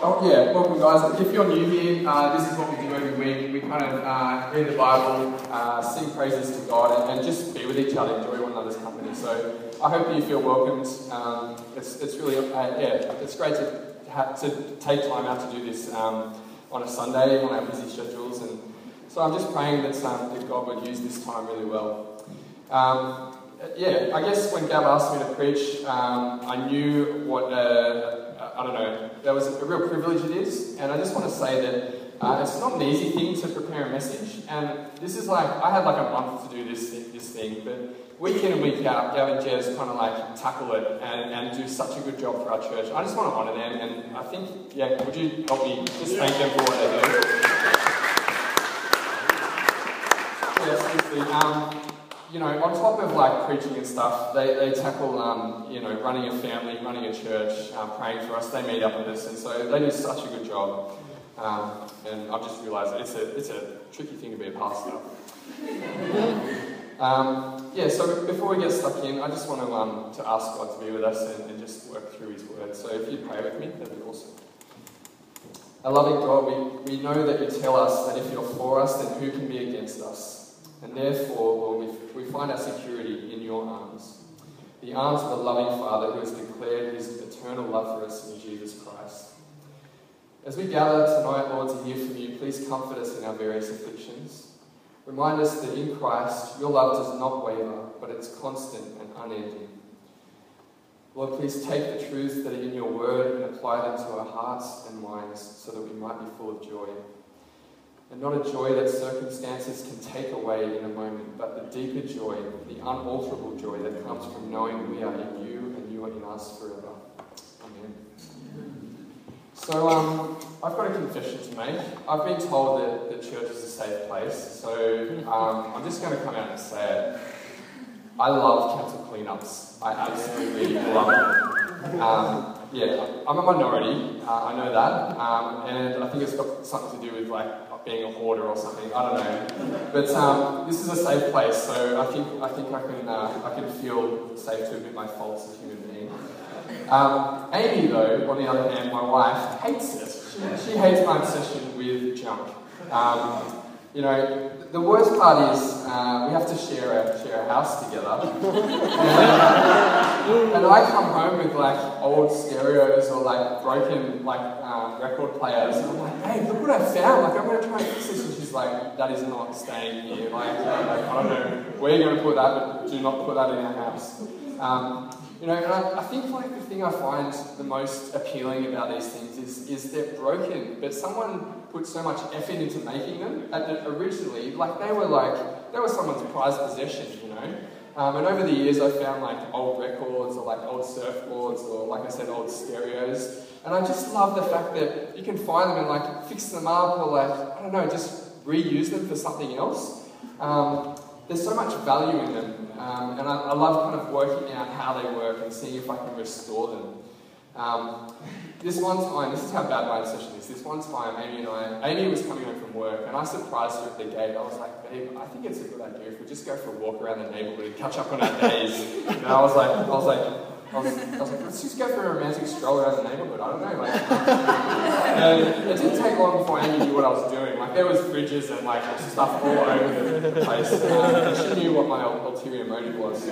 oh yeah, welcome guys. If you're new here, uh, this is what we do every week. We kind of uh, read the Bible, uh, sing praises to God, and, and, just be with each other, enjoy one another's company. So I hope you feel welcomed. Um, it's, it's really, uh, yeah, it's great to, have, to take time out to do this um, on a Sunday on our busy schedules. And so I'm just praying that, um, that God would use this time really well. Um, yeah, I guess when Gab asked me to preach, um, I knew what, uh, I don't know, that was a real privilege it is. And I just want to say that uh, it's not an easy thing to prepare a message. And this is like, I had like a month to do this, this thing, but week in and week out, Gavin and Jez kind of like tackle it and, and do such a good job for our church. I just want to honour them. And I think, yeah, would you help me just thank them for what they do? Seriously. Um, you know, on top of like preaching and stuff, they, they tackle, um, you know, running a family, running a church, uh, praying for us. They meet up with us, and so they do such a good job. Um, and I've just realised it's a, it's a tricky thing to be a pastor. um, yeah, so before we get stuck in, I just want to, um, to ask God to be with us and, and just work through His Word. So if you pray with me, that'd be awesome. Our loving God, we, we know that you tell us that if you're for us, then who can be against us? And therefore, Lord, we, we find our security in your arms. The arms of a loving Father who has declared his eternal love for us in Jesus Christ. As we gather tonight, Lord, to hear from you, please comfort us in our various afflictions. Remind us that in Christ, your love does not waver, but it's constant and unending. Lord, please take the truths that are in your word and apply them to our hearts and minds so that we might be full of joy and not a joy that circumstances can take away in a moment, but the deeper joy, the unalterable joy that comes from knowing we are in you and you are in us forever. Amen. So, um, I've got a confession to make. I've been told that the church is a safe place, so um, I'm just going to come out and say it. I love council cleanups. I absolutely love them. Um, yeah, I'm a minority, uh, I know that, um, and I think it's got something to do with like being a hoarder or something. I don't know. But um, this is a safe place, so I think I think I can uh, I can feel safe to admit my faults as a human being. Um, Amy, though, on the other hand, my wife hates it. She, she hates my obsession with junk. Um, you know, the worst part is uh, we have to share a share a house together, and, I come home with like old stereos or like broken like um, record players, and I'm like, hey, look what I found! Like I'm going to try and fix this, and she's like, that is not staying here. Like, like I don't know where you're going to put that, but do not put that in our house. Um, you know, and I, I, think like the thing I find the most appealing about these things is, is they're broken, but someone put so much effort into making them. And originally, like they were like they were someone's prized possession, you know. Um, and over the years, I found like old records or like old surfboards or like I said, old stereos. And I just love the fact that you can find them and like fix them up or like I don't know, just reuse them for something else. Um, there's so much value in them, um, and I, I, love kind of working out how they work and seeing if I can restore them. Um, this one time, this is how bad my obsession is. This one time, Amy and I, Amy was coming home from work, and I surprised her at the gate. I was like, babe, I think it's a good idea if we just go for a walk around the neighborhood and catch up on our days. and I was like, I was like, I was, I was like, let's just go for a romantic stroll around the neighborhood. I don't know. Like, and it didn't take long before Amy knew what I was doing. Like, there was fridges and like stuff all over the place. Um, she knew what my ulterior motive was.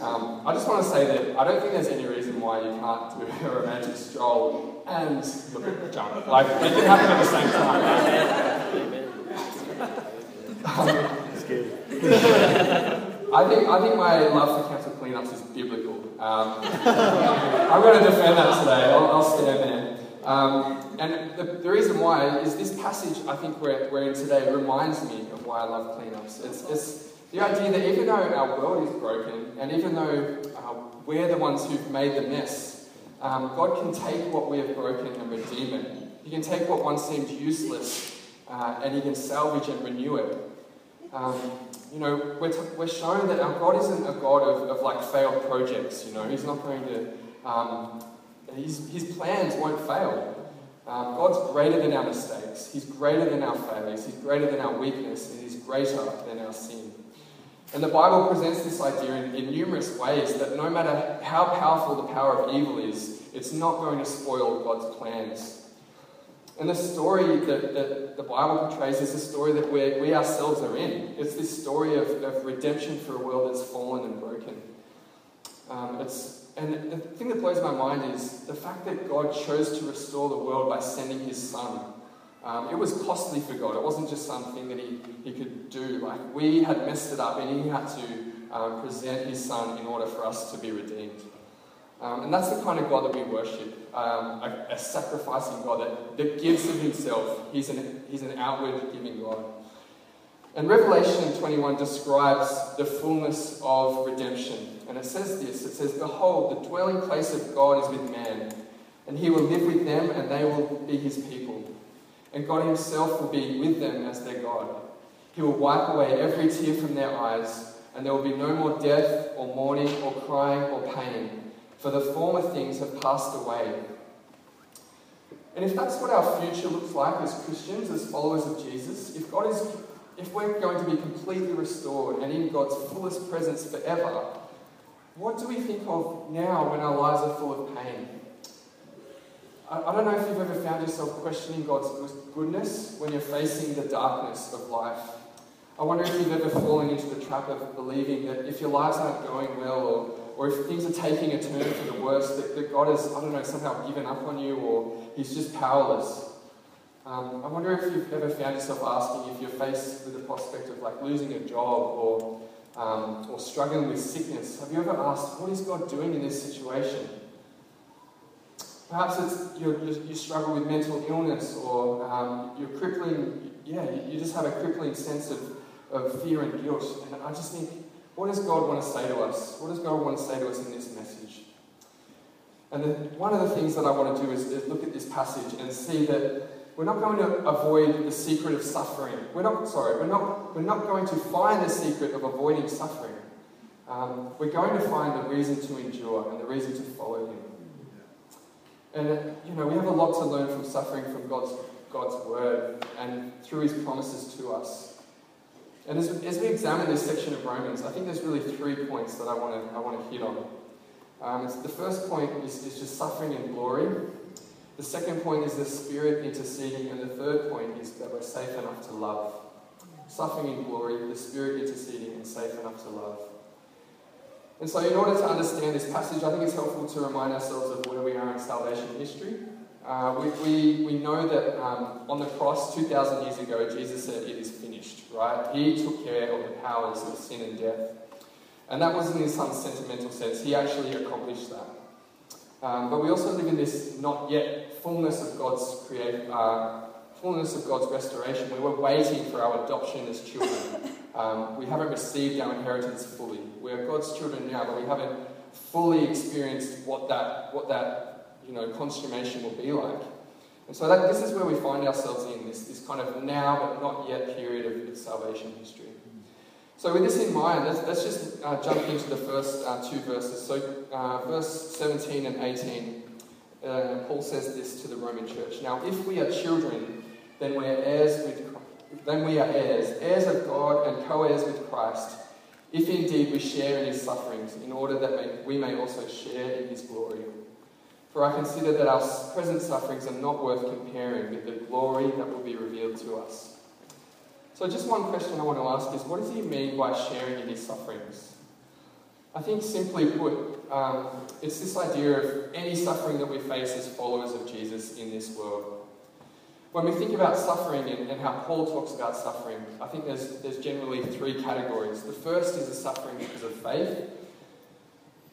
Um, I just want to say that I don't think there's any reason why you can't do a romantic stroll and look at junk. Like, they can happen at the same time. Um, I think I think my love for council cleanups is biblical. Um, I'm going to defend that today. I'll, I'll stand there. Um, and the, the, reason why is this passage I think we're, we're in today reminds me of why I love cleanups. It's, it's the idea that even though our world is broken, and even though uh, we're the ones who've made the mess, um, God can take what we have broken and redeem it. He can take what once seemed useless uh, and He can salvage and renew it. Um, you know, we're, t- we're shown that our God isn't a God of, of like failed projects, you know. He's not going to, um, his, his plans won't fail. Um, God's greater than our mistakes. He's greater than our failures. He's greater than our weakness. And He's greater than our sin. And the Bible presents this idea in, in numerous ways that no matter how powerful the power of evil is, it's not going to spoil God's plans. And the story that, that the Bible portrays is a story that we we ourselves are in. It's this story of, of redemption for a world that's fallen and broken. Um, it's, and the thing that blows my mind is the fact that God chose to restore the world by sending his son. Um, it was costly for God. It wasn't just something that he, he could do. Like we had messed it up and he had to um, present his son in order for us to be redeemed. Um, and that's the kind of God that we worship um, a, a, sacrificing God that, that gives of himself. He's an, he's an outward giving God. And Revelation 21 describes the fullness of redemption. And it says this it says, Behold, the dwelling place of God is with man, and he will live with them, and they will be his people. And God himself will be with them as their God. He will wipe away every tear from their eyes, and there will be no more death, or mourning, or crying, or pain, for the former things have passed away. And if that's what our future looks like as Christians, as followers of Jesus, if God is if we're going to be completely restored and in God's fullest presence forever, what do we think of now when our lives are full of pain? I, don't know if you've ever found yourself questioning God's goodness when you're facing the darkness of life. I wonder if you've ever fallen into the trap of believing that if your lives aren't going well or, or if things are taking a turn for the worse, that, that God has, I don't know, somehow given up on you or He's just powerless. Um, I wonder if you've ever found yourself asking if you're faced with the prospect of like losing a job or, um, or struggling with sickness. Have you ever asked, what is God doing in this situation? Perhaps it's you you struggle with mental illness or um, you're crippling, yeah, you, you just have a crippling sense of, of fear and guilt. And I just think, what does God want to say to us? What does God want to say to us in this message? And the, one of the things that I want to do is, is look at this passage and see that we're not going to avoid the secret of suffering. We're not, sorry, we're not, we're not going to find the secret of avoiding suffering. Um, we're going to find the reason to endure and the reason to follow Him. And, uh, you know, we have a lot to learn from suffering from God's, God's Word and through His promises to us. And as, as we examine this section of Romans, I think there's really three points that I want to, I want to hit on. Um, the first point is, is just suffering and glory. The second point is the Spirit interceding, and the third point is that we're safe enough to love. Suffering in glory, the Spirit interceding, and safe enough to love. And so, in order to understand this passage, I think it's helpful to remind ourselves of where we are in salvation history. Uh, we, we, we know that um, on the cross 2,000 years ago, Jesus said, It is finished, right? He took care of the powers of sin and death. And that wasn't in some sentimental sense, He actually accomplished that. Um, but we also live in this not yet fullness of God's create, uh, fullness of God's restoration, where we're waiting for our adoption as children. Um, we haven't received our inheritance fully. We're God's children now, but we haven't fully experienced what that, what that you know, consummation will be like. And so that, this is where we find ourselves in this, this kind of now but not yet period of salvation history. So, with this in mind, let's, let's just uh, jump into the first uh, two verses. So, uh, verse 17 and 18, uh, Paul says this to the Roman church. Now, if we are children, then we are heirs with then we are heirs, heirs of God and co-heirs with Christ, if indeed we share in his sufferings, in order that we may also share in his glory. For I consider that our present sufferings are not worth comparing with the glory that will be revealed to us. So, just one question I want to ask is what does he mean by sharing in his sufferings? I think, simply put, um, it's this idea of any suffering that we face as followers of Jesus in this world. When we think about suffering and, and how Paul talks about suffering, I think there's, there's generally three categories. The first is the suffering because of faith.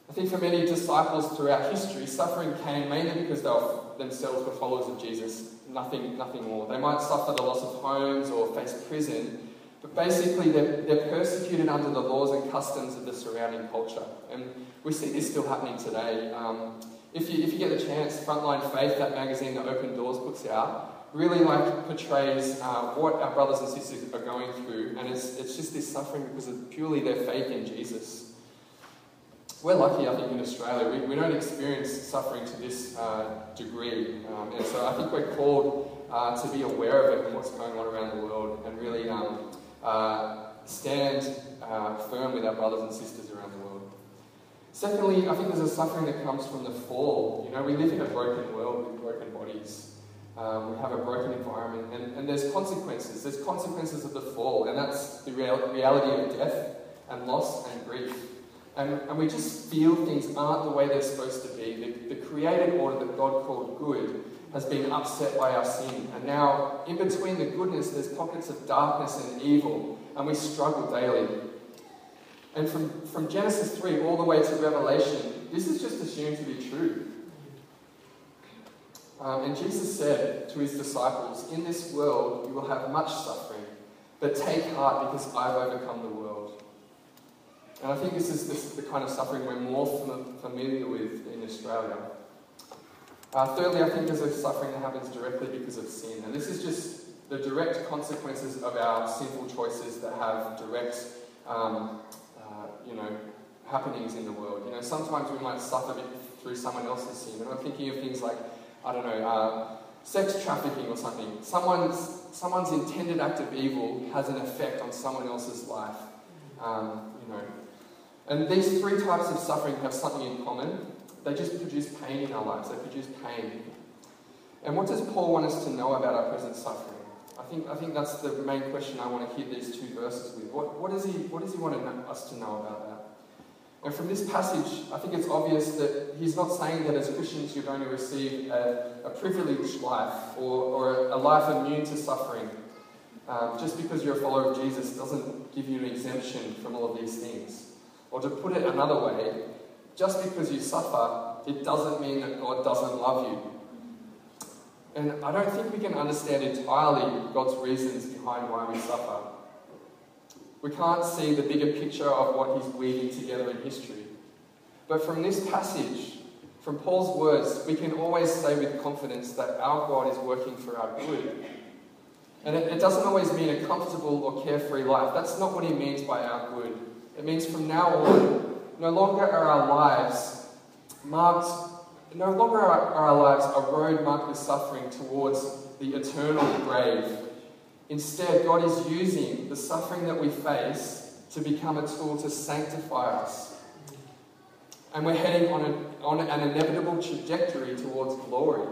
I think for many disciples throughout history, suffering came mainly because they were, themselves were followers of Jesus nothing, nothing more. They might suffer the loss of homes or face prison, but basically they're, they're persecuted under the laws and customs of the surrounding culture. And we see this still happening today. Um, if, you, if you get the chance, Frontline Faith, that magazine that Open Doors puts out, really like portrays uh, what our brothers and sisters are going through, and it's, it's just this suffering because of purely their faith in Jesus we're lucky, I think, in Australia. We, we don't experience suffering to this uh, degree. Um, and so I think we're called uh, to be aware of it and what's going on around the world and really um, uh, stand uh, firm with our brothers and sisters around the world. Secondly, I think there's a suffering that comes from the fall. You know, we live in a broken world with broken bodies. Um, we have a broken environment, and, and there's consequences. There's consequences of the fall, and that's the real, reality of death and loss and grief. And, and we just feel things aren't the way they're supposed to be. The, the created order that God called good has been upset by our sin. And now, in between the goodness, there's pockets of darkness and evil, and we struggle daily. And from, from Genesis 3 all the way to Revelation, this is just assumed to be true. Um, and Jesus said to his disciples, In this world you will have much suffering, but take heart because I've overcome the world. And I think this is this, is the kind of suffering we're more familiar with in Australia. Uh, thirdly, I think there's a suffering that happens directly because of sin. And this is just the direct consequences of our sinful choices that have direct, um, uh, you know, happenings in the world. You know, sometimes we might suffer through someone else's sin. And I'm thinking of things like, I don't know, uh, sex trafficking or something. Someone's, someone's intended act of evil has an effect on someone else's life. Um, you know. And these three types of suffering have something in common. They just produce pain in our lives. They produce pain. And what does Paul want us to know about our present suffering? I think, I think that's the main question I want to hit these two verses with. What, what, does, he, what does he want us to know about that? And from this passage, I think it's obvious that he's not saying that as Christians you're going to receive a, a privileged life or, or a life immune to suffering. Um, just because you're a follower of Jesus doesn't give you an exemption from all of these things. Or to put it another way, just because you suffer, it doesn't mean that God doesn't love you. And I don't think we can understand entirely God's reasons behind why we suffer. We can't see the bigger picture of what he's weaving together in history. But from this passage, from Paul's words, we can always say with confidence that our God is working for our good. And it, it doesn't always mean a comfortable or carefree life. That's not what he means by our good. It means from now on, no longer are our lives marked, no longer are our lives a road marked with suffering towards the eternal grave. Instead, God is using the suffering that we face to become a tool to sanctify us. And we're heading on, a, on an inevitable trajectory towards glory.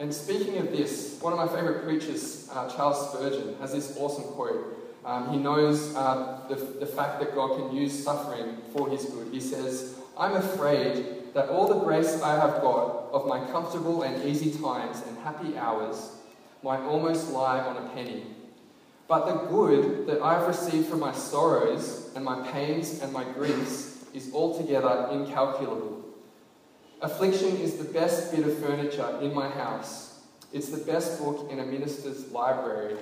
And speaking of this, one of my favourite preachers, uh, Charles Spurgeon, has this awesome quote. Um, he knows uh, the, the fact that God can use suffering for his good. He says, I'm afraid that all the grace I have got of my comfortable and easy times and happy hours might almost lie on a penny. But the good that I've received from my sorrows and my pains and my griefs is altogether incalculable. Affliction is the best bit of furniture in my house. It's the best book in a minister's library.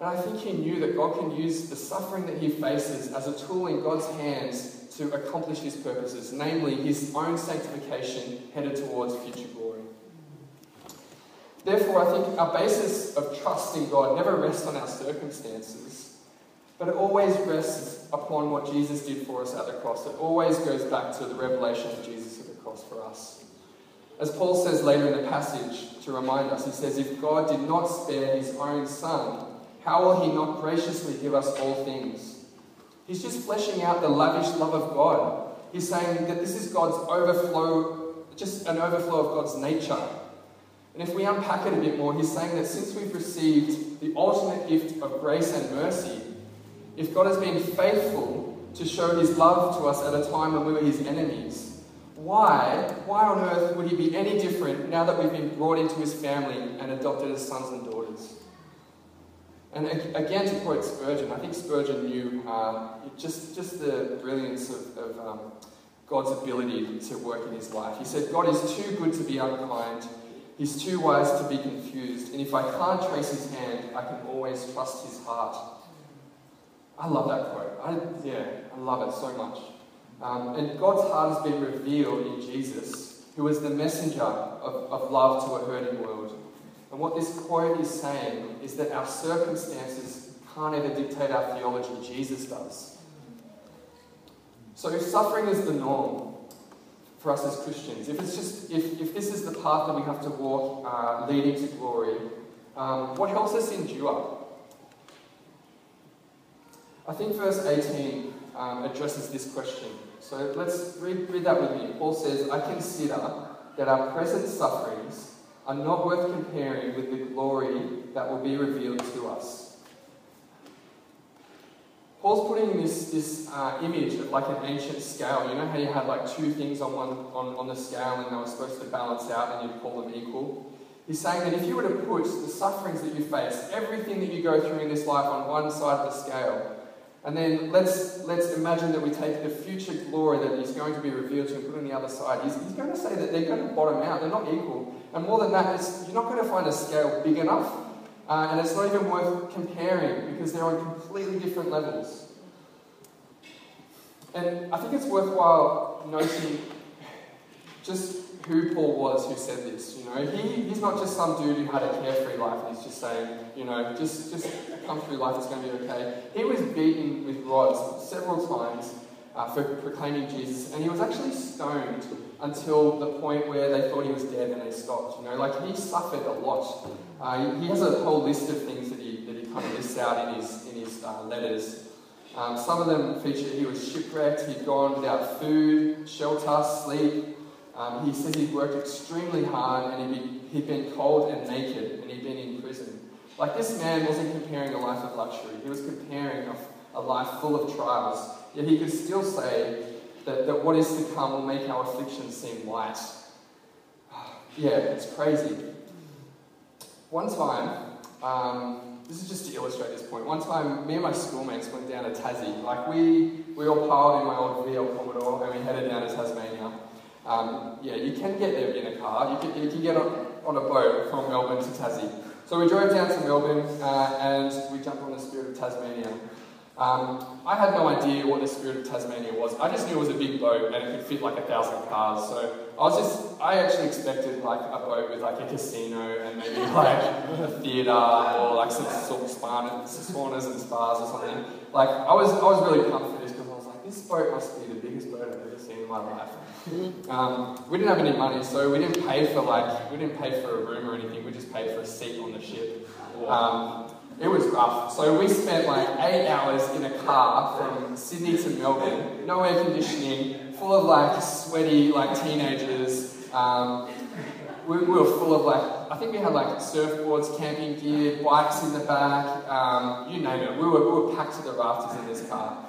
And I think he knew that God can use the suffering that he faces as a tool in God's hands to accomplish his purposes, namely his own sanctification headed towards future glory. Therefore, I think our basis of trust in God never rests on our circumstances, but it always rests upon what Jesus did for us at the cross. It always goes back to the revelation of Jesus at the cross for us. As Paul says later in the passage to remind us, he says, If God did not spare his own son, how will he not graciously give us all things? He's just fleshing out the lavish love of God. He's saying that this is God's overflow, just an overflow of God's nature. And if we unpack it a bit more, he's saying that since we've received the ultimate gift of grace and mercy, if God has been faithful to show his love to us at a time when we were his enemies, why, why on earth would he be any different now that we've been brought into his family and adopted as sons and daughters? And again, to quote Spurgeon, I think Spurgeon knew uh, just, just the brilliance of, of um, God's ability to work in his life. He said, God is too good to be unkind. He's too wise to be confused. And if I can't trace his hand, I can always trust his heart. I love that quote. I, yeah, I love it so much. Um, and God's heart has been revealed in Jesus, who is the messenger of, of love to a hurting world. And what this quote is saying is that our circumstances can't ever dictate our theology, Jesus does. So if suffering is the norm for us as Christians, if it's just if, if this is the path that we have to walk uh, leading to glory, um, what helps us endure? I think verse 18 um, addresses this question. So let's read, read that with me. Paul says, I consider that our present sufferings are not worth comparing with the glory that will be revealed to us. Paul's putting this, this uh, image of like an ancient scale. You know how you had like two things on, one, on, on the scale and they were supposed to balance out and you'd call them equal? He's saying that if you were to put the sufferings that you face, everything that you go through in this life on one side of the scale, and then let's, let's imagine that we take the future glory that is going to be revealed to and put on the other side. He's, he's going to say that they're going to bottom out. They're not equal. And more than that, you're not going to find a scale big enough. Uh, and it's not even worth comparing because they're on completely different levels. And I think it's worthwhile noting just who Paul was who said this. You know, he, he's not just some dude who had a carefree life and he's just saying, you know, just, just come through life, it's going to be okay. He was beaten with rods several times uh, for proclaiming Jesus, and he was actually stoned until the point where they thought he was dead and they stopped. You know, like he suffered a lot. Uh, he, has a whole list of things that he, that he kind of lists out in his, in his uh, letters. Um, some of them feature he was shipwrecked, he'd gone without food, shelter, sleep. Um, he says he'd worked extremely hard and he'd, be, he'd been cold and naked and he'd been in prison. Like this man wasn't comparing a life of luxury, he was comparing a, a life full of trials. Yet he could still say that, that what is to come will make our afflictions seem light. yeah, it's crazy. One time, um, this is just to illustrate this point. One time, me and my schoolmates went down to Tassie. Like we, we all piled in my old VL Commodore and we headed down to Tasmania. Um, yeah, you can get there in a car. You can, you can get on, on a boat from Melbourne to Tassie. So we drove down to Melbourne uh, and we jumped on the Spirit of Tasmania. Um, I had no idea what the Spirit of Tasmania was. I just knew it was a big boat and it could fit like a thousand cars. So I was just, I actually expected like a boat with like a casino and maybe like a theatre or like some sort of saunas and spas or something. Like I was, I was really pumped for this because I was like, this boat must be the biggest boat I've ever seen in my life. Um, we didn't have any money, so we didn't pay for like we didn't pay for a room or anything. We just paid for a seat on the ship. Um, it was rough. So we spent like eight hours in a car from Sydney to Melbourne, no air conditioning, full of like sweaty like teenagers. Um, we, we, were full of like I think we had like surfboards, camping gear, bikes in the back, um, you name it. We were we were packed to the rafters in this car.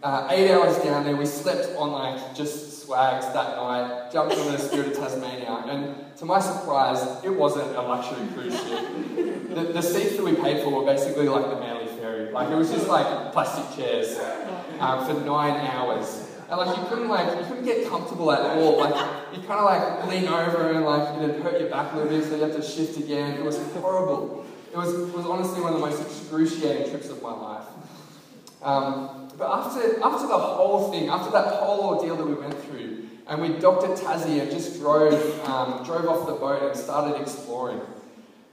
Uh, eight hours down there, we slept on like just swags that night, jumped on the Spirit of Tasmania, and to my surprise, it wasn't a luxury cruise ship. The, the seats that we paid for were basically like the Manly Ferry. Like it was just like plastic chairs um, for nine hours. And like you couldn't like you couldn't get comfortable at all. Like you kind of like lean over and like it'd hurt your back a little bit, so you have to shift again. It was horrible. It was was honestly one of the most excruciating trips of my life. Um, but after, after the whole thing, after that whole ordeal that we went through, and we docked at Tassie and just drove, um, drove off the boat and started exploring,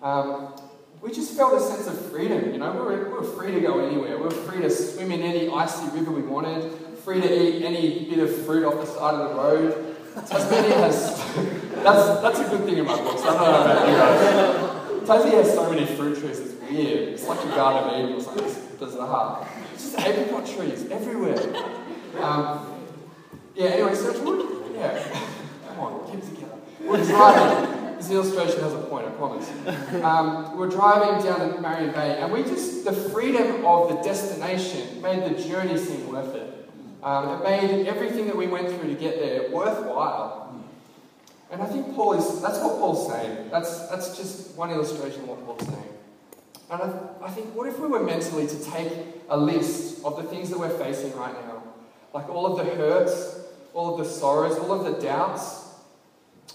um, we just felt a sense of freedom. You know, we were, we were free to go anywhere. We were free to swim in any icy river we wanted, free to eat any bit of fruit off the side of the road. Tasmania has. that's, that's a good thing about books. I don't know about you guys. Tassie has so many fruit trees, it's weird. It's like a Garden of Eden or something. It's bizarre. Apricot trees everywhere. Um, yeah, anyway, so we're, yeah, come on, keep together. We're driving. This illustration has a point, I promise. Um, we're driving down to Marion Bay, and we just, the freedom of the destination made the journey seem worth it. Um, it made everything that we went through to get there worthwhile. And I think Paul is, that's what Paul's saying. That's, that's just one illustration of what Paul's saying. And I, I think, what if we were mentally to take a list of the things that we're facing right now? Like all of the hurts, all of the sorrows, all of the doubts,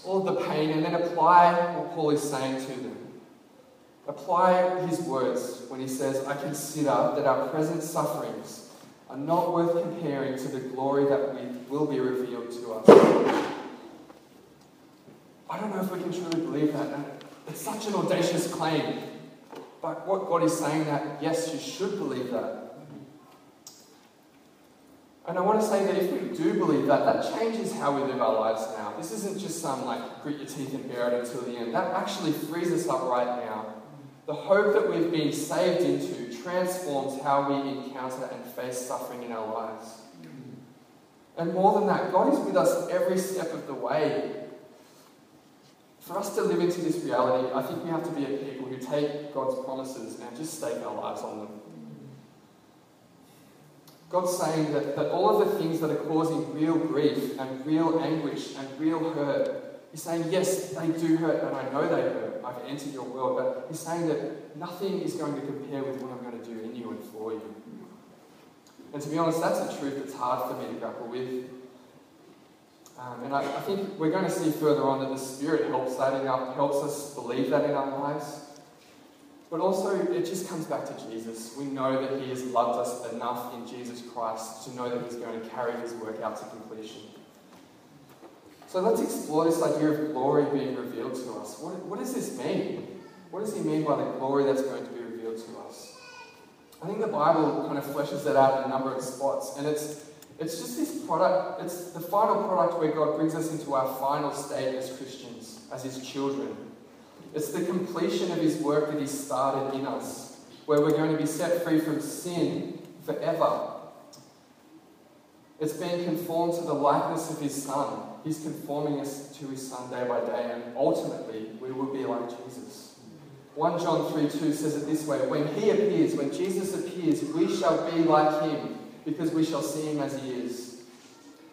all of the pain, and then apply what Paul is saying to them. Apply his words when he says, I consider that our present sufferings are not worth comparing to the glory that we, will be revealed to us. I don't know if we can truly believe that. It's such an audacious claim. But what God is saying that, yes, you should believe that. And I want to say that if we do believe that, that changes how we live our lives now. This isn't just some like grit your teeth and bear it until the end. That actually frees us up right now. The hope that we've been saved into transforms how we encounter and face suffering in our lives. And more than that, God is with us every step of the way. For us to live into this reality, I think we have to be a people who take God's promises and just stake our lives on them. God's saying that, that all of the things that are causing real grief and real anguish and real hurt, He's saying, yes, they do hurt, and I know they hurt. I've entered your world, but He's saying that nothing is going to compare with what I'm going to do in you and for you. And to be honest, that's a truth that's hard for me to grapple with. Um, and I, I, think we're going to see further on that the Spirit helps that in our, helps us believe that in our lives. But also, it just comes back to Jesus. We know that He has loved us enough in Jesus Christ to know that He's going to carry His work out to completion. So let's explore this idea of glory being revealed to us. What, what does this mean? What does He mean by the glory that's going to be revealed to us? I think the Bible kind of fleshes that out in a number of spots, and it's it's just this product, it's the final product where God brings us into our final state as Christians, as His children. It's the completion of His work that He started in us, where we're going to be set free from sin forever. It's being conformed to the likeness of His Son. He's conforming us to His Son day by day, and ultimately we will be like Jesus. 1 John 3 2 says it this way When He appears, when Jesus appears, we shall be like Him because we shall see him as he is.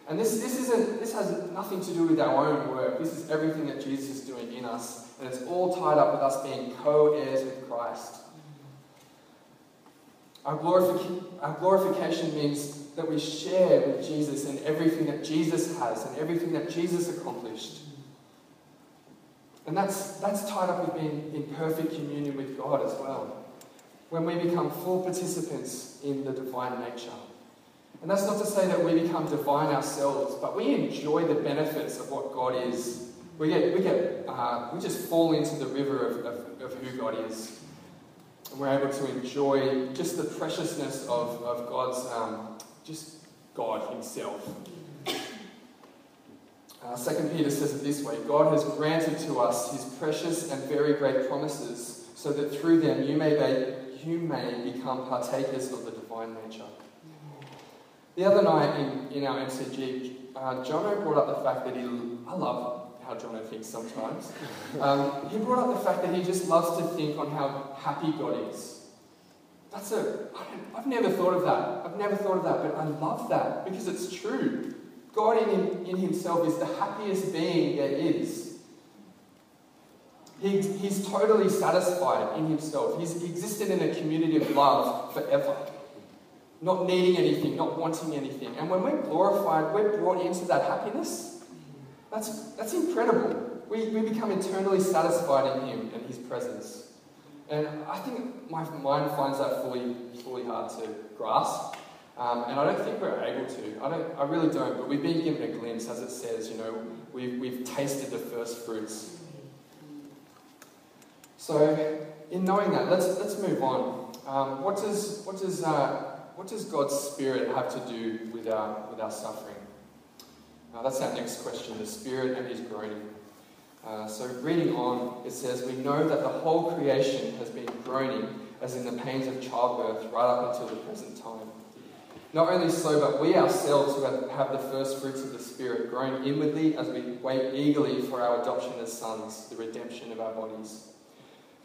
And this, this, isn't, this has nothing to do with our own work. This is everything that Jesus is doing in us. And it's all tied up with us being co heirs with Christ. Our, glorific- our glorification means that we share with Jesus in everything that Jesus has and everything that Jesus accomplished. And that's, that's tied up with being in perfect communion with God as well. When we become full participants in the divine nature. And that's not to say that we become divine ourselves, but we enjoy the benefits of what God is. We get, we get, uh, we just fall into the river of, of, of, who God is. And we're able to enjoy just the preciousness of, of God's, um, just God Himself. Uh, Second Peter says it this way God has granted to us His precious and very great promises, so that through them you may, be, you may become partakers of the divine nature. The other night in, in our MCG, uh, Jono brought up the fact that he, I love how Jono thinks sometimes. Um, he brought up the fact that he just loves to think on how happy God is. That's a, I've never thought of that. I've never thought of that, but I love that because it's true. God in, in himself is the happiest being there is. He, he's totally satisfied in himself. He's existed in a community of love forever not needing anything, not wanting anything. And when we're glorified, we're brought into that happiness. That's, that's incredible. We, we become eternally satisfied in Him and His presence. And I think my mind finds that fully, fully hard to grasp. Um, and I don't think we're able to. I, don't, I really don't. But we've been given a glimpse, as it says, you know, we've, we've tasted the first fruits. So, in knowing that, let's, let's move on. Um, what does, what does uh, what does God's Spirit have to do with our, with our suffering? Uh, that's our next question the Spirit and His groaning. Uh, so, reading on, it says, We know that the whole creation has been groaning as in the pains of childbirth right up until the present time. Not only so, but we ourselves who have the first fruits of the Spirit groan inwardly as we wait eagerly for our adoption as sons, the redemption of our bodies.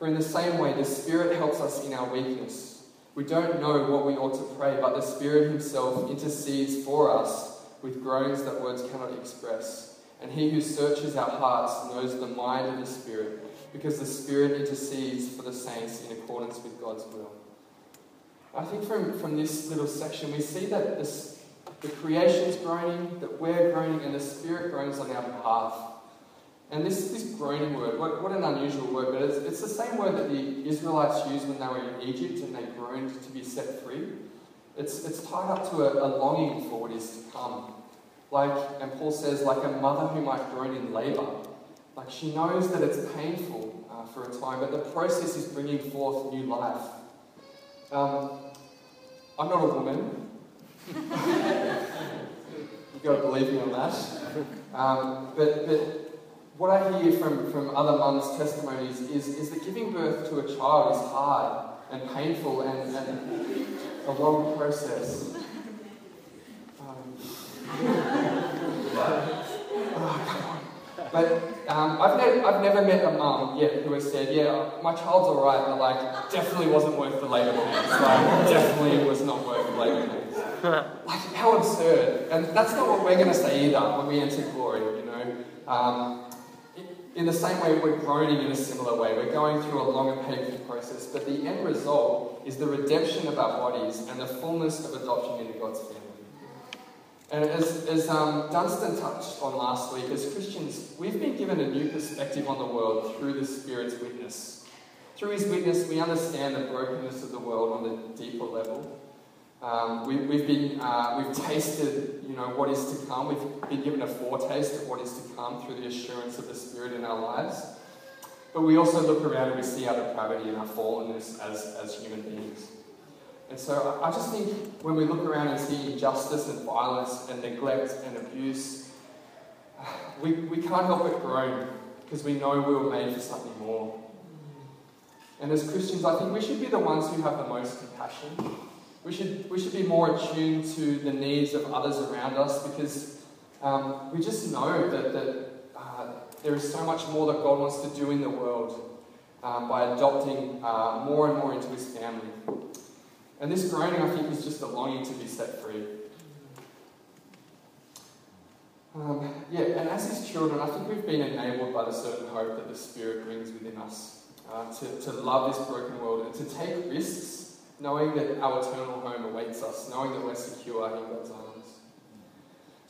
For in the same way, the Spirit helps us in our weakness. We don't know what we ought to pray, but the Spirit Himself intercedes for us with groans that words cannot express. And He who searches our hearts knows the mind of the Spirit, because the Spirit intercedes for the saints in accordance with God's will. I think from, from this little section, we see that this, the creation's groaning, that we're groaning, and the Spirit groans on our behalf. And this, this groaning word, what, what an unusual word, but it's, it's the same word that the Israelites used when they were in Egypt and they groaned to be set free. It's, it's tied up to a, a longing for what is to come. Like, and Paul says, like a mother who might groan in labour. Like she knows that it's painful uh, for a time, but the process is bringing forth new life. Um, I'm not a woman. You've got to believe me on that. Um, but, but what I hear from, from other mums' testimonies is, is that giving birth to a child is hard and painful and, and a long process. Um, oh, but um, I've, ne- I've never met a mum yet who has said, yeah, my child's all right, but like, definitely wasn't worth the labour pains. Like, definitely was not worth the labour pains. like, how absurd. And that's not what we're going to say either when we enter glory, you know. Um, in the same way, we're groaning in a similar way. We're going through a long and painful process, but the end result is the redemption of our bodies and the fullness of adoption into God's family. And as, as um, Dunstan touched on last week, as Christians, we've been given a new perspective on the world through the Spirit's witness. Through His witness, we understand the brokenness of the world on a deeper level. Um, we, we've been, uh, we've tasted, you know, what is to come. We've been given a foretaste of what is to come through the assurance of the Spirit in our lives. But we also look around and we see our depravity and our fallenness as, as human beings. And so I just think when we look around and see injustice and violence and neglect and abuse, we, we can't help but groan because we know we were made for something more. And as Christians, I think we should be the ones who have the most compassion we should, we should be more attuned to the needs of others around us because um, we just know that, that uh, there is so much more that God wants to do in the world um, by adopting uh, more and more into his family. And this groaning, I think, is just a longing to be set free. Um, yeah, and as his children, I think we've been enabled by the certain hope that the Spirit brings within us uh, to, to love this broken world and to take risks knowing that our eternal home awaits us, knowing that we're secure in God's arms.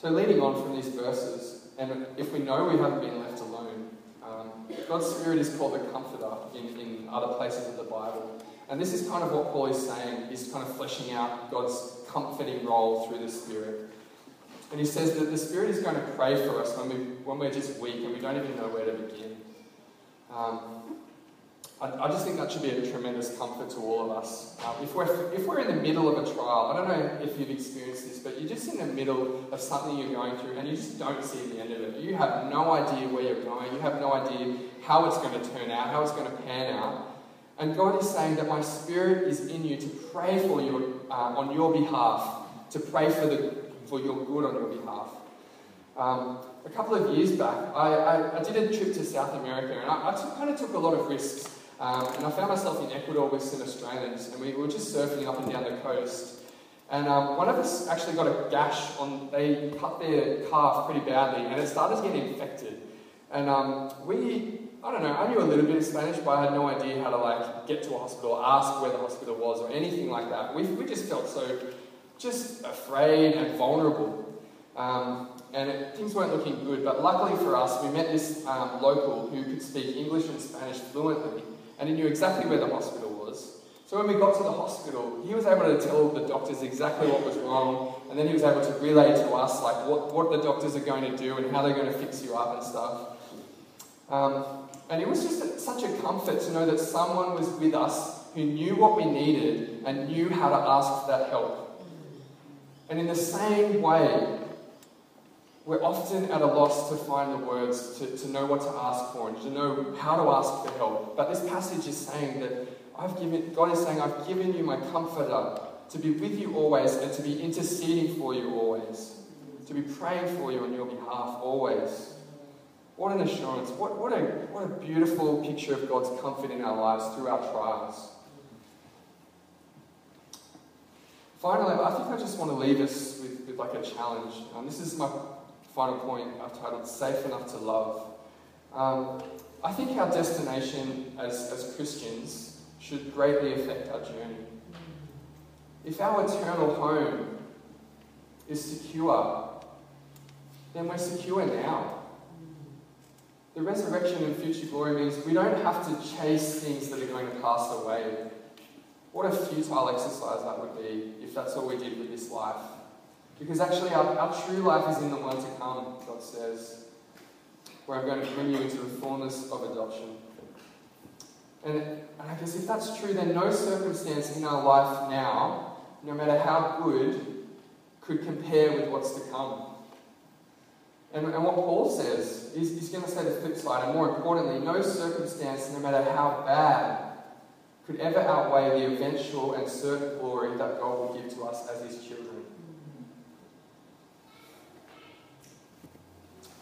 So, leading on from these verses, and if we know we haven't been left alone, um, God's Spirit is called the Comforter in, in other places of the Bible. And this is kind of what Paul is saying. He's kind of fleshing out God's comforting role through the Spirit. And he says that the Spirit is going to pray for us when, we, when we're just weak and we don't even know where to begin. Um, I, I, just think that should be a tremendous comfort to all of us. Uh, if, we're, if we're in the middle of a trial, I don't know if you've experienced this, but you're just in the middle of something you're going through and you just don't see the end of it. You have no idea where you're going, you have no idea how it's going to turn out, how it's going to pan out. And God is saying that my spirit is in you to pray for you uh, on your behalf, to pray for, the, for your good on your behalf. Um, a couple of years back, I, I, I, did a trip to South America and I, I took, kind of took a lot of risks. Um, and I found myself in Ecuador with some Australians, and we were just surfing up and down the coast. And um, one of us actually got a gash on, they cut their calf pretty badly, and it started getting infected. And um, we, I don't know, I knew a little bit of Spanish, but I had no idea how to like get to a hospital, ask where the hospital was, or anything like that. We, we just felt so just afraid and vulnerable. Um, and it, things weren't looking good, but luckily for us, we met this um, local who could speak English and Spanish fluently and he knew exactly where the hospital was. So when we got to the hospital, he was able to tell the doctors exactly what was wrong, and then he was able to relay to us like what, what the doctors are going to do and how they're going to fix you up and stuff. Um, and it was just such a comfort to know that someone was with us who knew what we needed and knew how to ask for that help. And in the same way, we're often at a loss to find the words to, to know what to ask for and to know how to ask for help. But this passage is saying that I've given, God is saying, I've given you my comforter to be with you always and to be interceding for you always, to be praying for you on your behalf always. What an assurance. What, what, a, what a beautiful picture of God's comfort in our lives through our trials. Finally, I think I just want to leave us with, with like a challenge. Um, this is my final point I've titled Safe Enough to Love. Um, I think our destination as, as Christians should greatly affect our journey. If our eternal home is secure, then we're secure now. The resurrection and future glory means we don't have to chase things that are going to pass away. What a futile exercise that would be if that's all we did with this life. Because actually, our, our true life is in the one to come, God says, where I'm going to bring you into the fullness of adoption. And, and I guess if that's true, then no circumstance in our life now, no matter how good, could compare with what's to come. And, and what Paul says, is he's going to say the flip side, and more importantly, no circumstance, no matter how bad, could ever outweigh the eventual and certain glory that God will give to us as his children.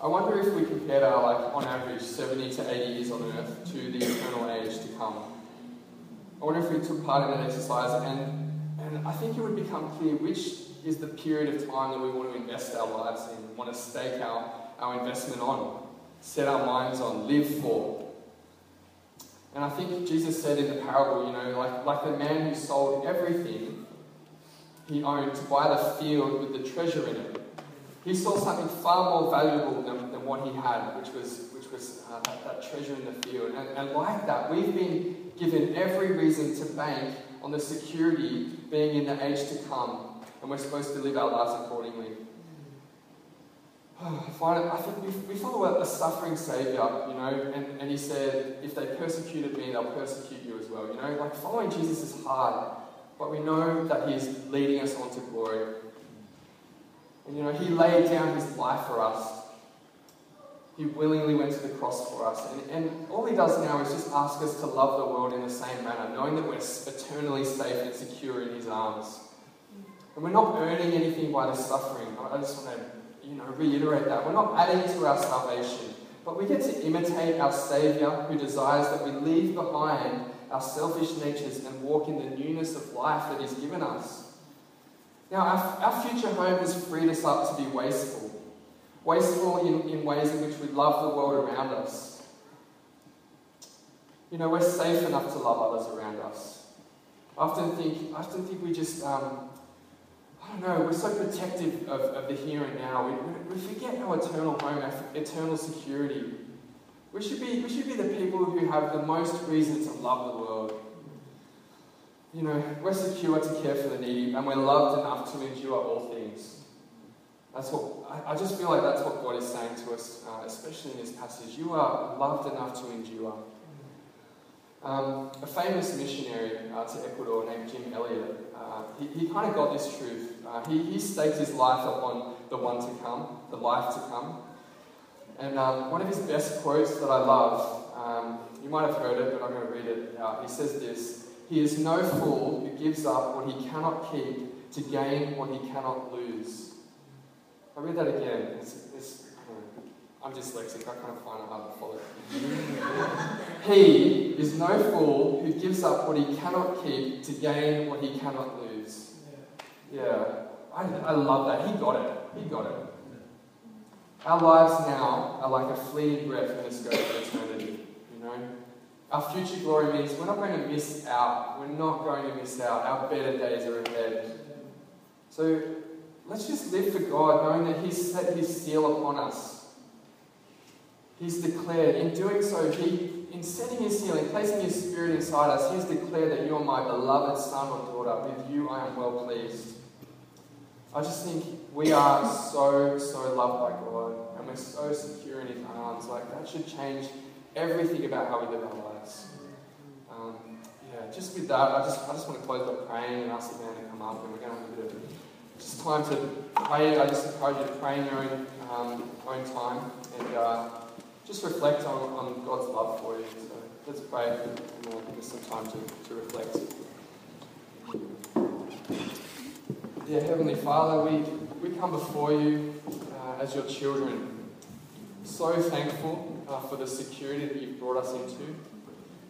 I wonder if we compared our, like, on average, 70 to 80 years on earth to the eternal age to come. I wonder if we took part in that exercise, and, and I think it would become clear which is the period of time that we want to invest our lives in, want to stake our, our investment on, set our minds on, live for. And I think Jesus said in the parable, you know, like, like the man who sold everything he owned to buy the field with the treasure in it. He saw something far more valuable than, than what he had, which was, which was uh, that, that, treasure in the field. And, and like that, we've been given every reason to bank on the security being in the age to come, and we're supposed to live our lives accordingly. I think we, we follow a, suffering Saviour, you know, and, and he said, if they persecuted me, they'll persecute you as well. You know, like following Jesus is hard, but we know that he is leading us on to glory. And you know, he laid down his life for us. He willingly went to the cross for us. And, and all he does now is just ask us to love the world in the same manner, knowing that we're eternally safe and secure in his arms. And we're not earning anything by this suffering. I just want to, you know, reiterate that. We're not adding to our salvation, but we get to imitate our Saviour who desires that we leave behind our selfish natures and walk in the newness of life that he's given us. Now, our, our future home has freed us up to be wasteful. Wasteful in, in ways in which we love the world around us. You know, we're safe enough to love others around us. I often think, I often think we just, um, I don't know, we're so protective of, of the here and now. We, we forget our eternal home, our eternal security. We should, be, we should be the people who have the most reason to love the world you know, we're secure to care for the needy, and we're loved enough to endure all things. That's what I, I just feel like that's what God is saying to us, uh, especially in this passage. You are loved enough to endure. Um, a famous missionary uh, to Ecuador named Jim Elliot, uh, he, he kind of got this truth. Uh, he, he staked his life upon the one to come, the life to come. And um, one of his best quotes that I love, um, you might have heard it, but I'm going to read it. Out. He says this he is no fool who gives up what he cannot keep to gain what he cannot lose. I read that again. It's, it's, I'm dyslexic, I of find it hard to follow. he is no fool who gives up what he cannot keep to gain what he cannot lose. Yeah, I, I love that. He got it. He got it. Our lives now are like a fleeting breath in the scope of eternity? Our future glory means we're not going to miss out. We're not going to miss out. Our better days are ahead. So let's just live for God, knowing that He's set His seal upon us. He's declared, in doing so, He, in setting His seal, in placing His Spirit inside us, He's declared that you are my beloved son or daughter. With you I am well pleased. I just think we are so, so loved by God, and we're so secure in His arms. Like, that should change everything about how we live our lives. Just with that, I just, I just want to close by praying and ask the to come up, and we're going to have a bit of just time to pray. I just encourage you to pray in your own, um, own time and uh, just reflect on, on God's love for you. So let's pray and we'll give us some time to, to reflect. Yeah, Heavenly Father, we, we come before you uh, as your children. So thankful uh, for the security that you've brought us into.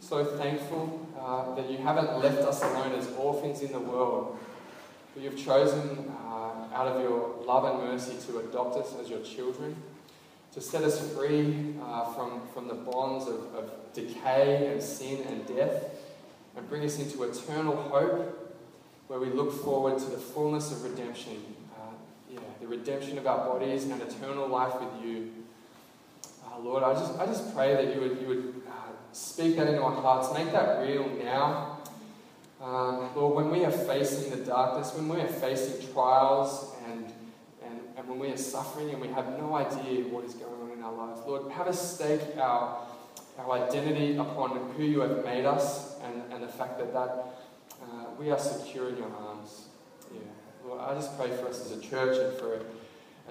So thankful uh, that you haven't left us alone as orphans in the world, but you've chosen uh, out of your love and mercy to adopt us as your children, to set us free uh, from, from the bonds of, of decay and sin and death, and bring us into eternal hope where we look forward to the fullness of redemption. Uh, yeah, the redemption of our bodies and eternal life with you uh, Lord, I just, I just pray that you would, you would speak that into our hearts, make that real now. Um, Lord, when we are facing the darkness, when we are facing trials and, and, and when we are suffering and we have no idea what is going on in our lives, Lord, have us stake our, our identity upon who you have made us and, and the fact that, that uh, we are secure in your arms. Yeah. Lord, I just pray for us as a church and for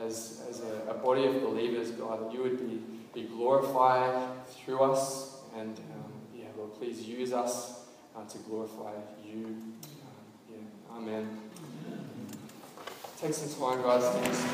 as, as a, a body of believers, God, that you would be be glorified through us. And um, yeah, Lord, please use us uh, to glorify you. Uh, yeah. Amen. Take some time, guys. Thanks.